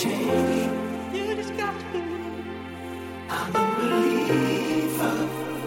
Yeah, yeah, yeah, yeah. I'm a believer.